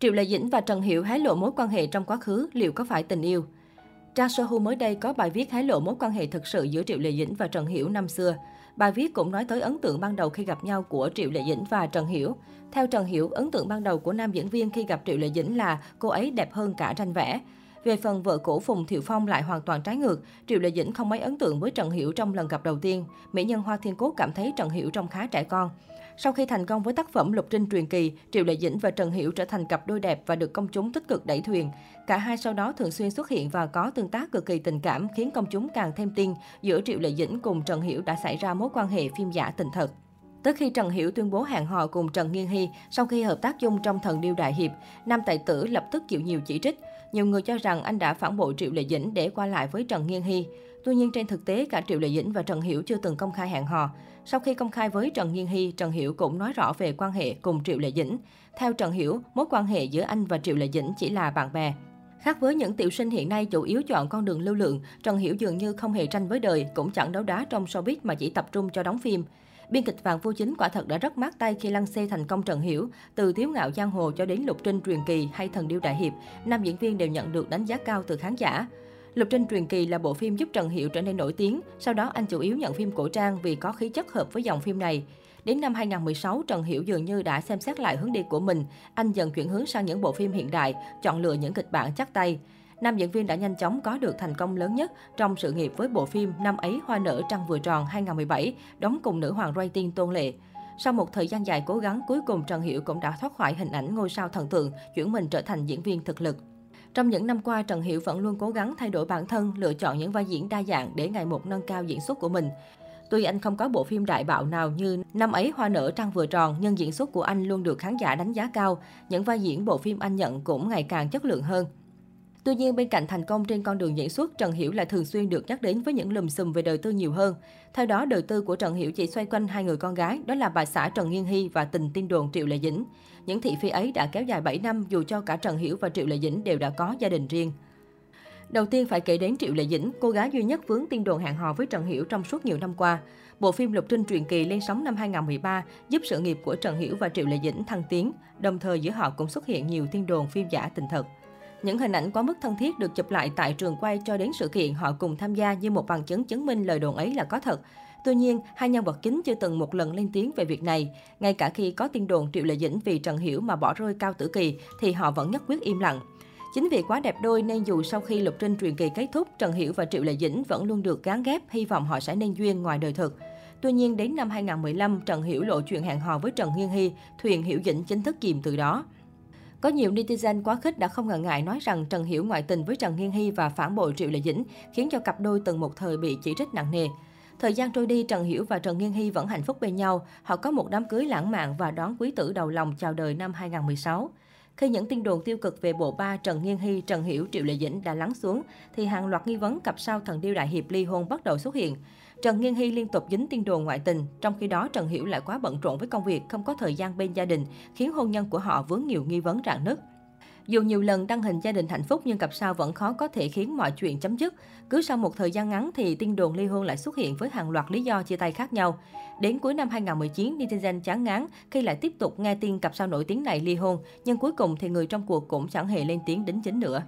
Triệu Lệ Dĩnh và Trần Hiểu hé lộ mối quan hệ trong quá khứ, liệu có phải tình yêu? Trang Sohu mới đây có bài viết hé lộ mối quan hệ thực sự giữa Triệu Lệ Dĩnh và Trần Hiểu năm xưa. Bài viết cũng nói tới ấn tượng ban đầu khi gặp nhau của Triệu Lệ Dĩnh và Trần Hiểu. Theo Trần Hiểu, ấn tượng ban đầu của nam diễn viên khi gặp Triệu Lệ Dĩnh là cô ấy đẹp hơn cả tranh vẽ. Về phần vợ cũ Phùng Thiệu Phong lại hoàn toàn trái ngược, Triệu Lệ Dĩnh không mấy ấn tượng với Trần Hiểu trong lần gặp đầu tiên. Mỹ nhân Hoa Thiên Cốt cảm thấy Trần Hiểu trông khá trẻ con. Sau khi thành công với tác phẩm Lục Trinh truyền kỳ, Triệu Lệ Dĩnh và Trần Hiểu trở thành cặp đôi đẹp và được công chúng tích cực đẩy thuyền. Cả hai sau đó thường xuyên xuất hiện và có tương tác cực kỳ tình cảm, khiến công chúng càng thêm tin giữa Triệu Lệ Dĩnh cùng Trần Hiểu đã xảy ra mối quan hệ phim giả tình thật. Tới khi Trần Hiểu tuyên bố hẹn hò cùng Trần Nghiên Hy sau khi hợp tác chung trong Thần Điêu Đại Hiệp, nam tài tử lập tức chịu nhiều chỉ trích. Nhiều người cho rằng anh đã phản bội Triệu Lệ Dĩnh để qua lại với Trần Nghiên Hy. Tuy nhiên trên thực tế cả Triệu Lệ Dĩnh và Trần Hiểu chưa từng công khai hẹn hò. Sau khi công khai với Trần Nghiên Hy, Trần Hiểu cũng nói rõ về quan hệ cùng Triệu Lệ Dĩnh. Theo Trần Hiểu, mối quan hệ giữa anh và Triệu Lệ Dĩnh chỉ là bạn bè. Khác với những tiểu sinh hiện nay chủ yếu chọn con đường lưu lượng, Trần Hiểu dường như không hề tranh với đời, cũng chẳng đấu đá trong showbiz mà chỉ tập trung cho đóng phim. Biên kịch Vàng Vô Chính quả thật đã rất mát tay khi lăn xê thành công Trần Hiểu. Từ Tiếu Ngạo Giang Hồ cho đến Lục Trinh Truyền Kỳ hay Thần Điêu Đại Hiệp, nam diễn viên đều nhận được đánh giá cao từ khán giả. Lục Trinh Truyền Kỳ là bộ phim giúp Trần Hiểu trở nên nổi tiếng, sau đó anh chủ yếu nhận phim cổ trang vì có khí chất hợp với dòng phim này. Đến năm 2016, Trần Hiểu dường như đã xem xét lại hướng đi của mình. Anh dần chuyển hướng sang những bộ phim hiện đại, chọn lựa những kịch bản chắc tay. Nam diễn viên đã nhanh chóng có được thành công lớn nhất trong sự nghiệp với bộ phim Năm ấy hoa nở trăng vừa tròn 2017, đóng cùng nữ hoàng rating Tôn Lệ. Sau một thời gian dài cố gắng, cuối cùng Trần Hiểu cũng đã thoát khỏi hình ảnh ngôi sao thần tượng, chuyển mình trở thành diễn viên thực lực. Trong những năm qua, Trần Hiểu vẫn luôn cố gắng thay đổi bản thân, lựa chọn những vai diễn đa dạng để ngày một nâng cao diễn xuất của mình. Tuy anh không có bộ phim đại bạo nào như năm ấy hoa nở trăng vừa tròn, nhưng diễn xuất của anh luôn được khán giả đánh giá cao. Những vai diễn bộ phim anh nhận cũng ngày càng chất lượng hơn. Tuy nhiên, bên cạnh thành công trên con đường diễn xuất, Trần Hiểu lại thường xuyên được nhắc đến với những lùm xùm về đời tư nhiều hơn. Theo đó, đời tư của Trần Hiểu chỉ xoay quanh hai người con gái, đó là bà xã Trần Nghiên Hy và tình tin đồn Triệu Lệ Dĩnh. Những thị phi ấy đã kéo dài 7 năm dù cho cả Trần Hiểu và Triệu Lệ Dĩnh đều đã có gia đình riêng. Đầu tiên phải kể đến Triệu Lệ Dĩnh, cô gái duy nhất vướng tin đồn hẹn hò với Trần Hiểu trong suốt nhiều năm qua. Bộ phim Lục Trinh truyền kỳ lên sóng năm 2013 giúp sự nghiệp của Trần Hiểu và Triệu Lệ Dĩnh thăng tiến, đồng thời giữa họ cũng xuất hiện nhiều tin đồn phim giả tình thật. Những hình ảnh quá mức thân thiết được chụp lại tại trường quay cho đến sự kiện họ cùng tham gia như một bằng chứng chứng minh lời đồn ấy là có thật. Tuy nhiên, hai nhân vật chính chưa từng một lần lên tiếng về việc này. Ngay cả khi có tin đồn Triệu Lệ Dĩnh vì Trần Hiểu mà bỏ rơi Cao Tử Kỳ, thì họ vẫn nhất quyết im lặng. Chính vì quá đẹp đôi nên dù sau khi Lục Trinh truyền kỳ kết thúc, Trần Hiểu và Triệu Lệ Dĩnh vẫn luôn được gán ghép, hy vọng họ sẽ nên duyên ngoài đời thực. Tuy nhiên, đến năm 2015, Trần Hiểu lộ chuyện hẹn hò với Trần Nguyên Hy, thuyền Hiểu Dĩnh chính thức chìm từ đó. Có nhiều netizen quá khích đã không ngần ngại nói rằng Trần Hiểu ngoại tình với Trần Nghiên Hy và phản bội Triệu Lệ Dĩnh, khiến cho cặp đôi từng một thời bị chỉ trích nặng nề. Thời gian trôi đi, Trần Hiểu và Trần Nghiên Hy vẫn hạnh phúc bên nhau. Họ có một đám cưới lãng mạn và đón quý tử đầu lòng chào đời năm 2016. Khi những tin đồn tiêu cực về bộ ba Trần Nghiên Hy, Trần Hiểu, Triệu Lệ Dĩnh đã lắng xuống, thì hàng loạt nghi vấn cặp sao thần điêu đại hiệp ly hôn bắt đầu xuất hiện. Trần Nghiên Hy liên tục dính tin đồn ngoại tình, trong khi đó Trần Hiểu lại quá bận rộn với công việc, không có thời gian bên gia đình, khiến hôn nhân của họ vướng nhiều nghi vấn rạn nứt. Dù nhiều lần đăng hình gia đình hạnh phúc nhưng cặp sao vẫn khó có thể khiến mọi chuyện chấm dứt. Cứ sau một thời gian ngắn thì tin đồn ly hôn lại xuất hiện với hàng loạt lý do chia tay khác nhau. Đến cuối năm 2019, netizen chán ngán khi lại tiếp tục nghe tin cặp sao nổi tiếng này ly hôn, nhưng cuối cùng thì người trong cuộc cũng chẳng hề lên tiếng đính chính nữa.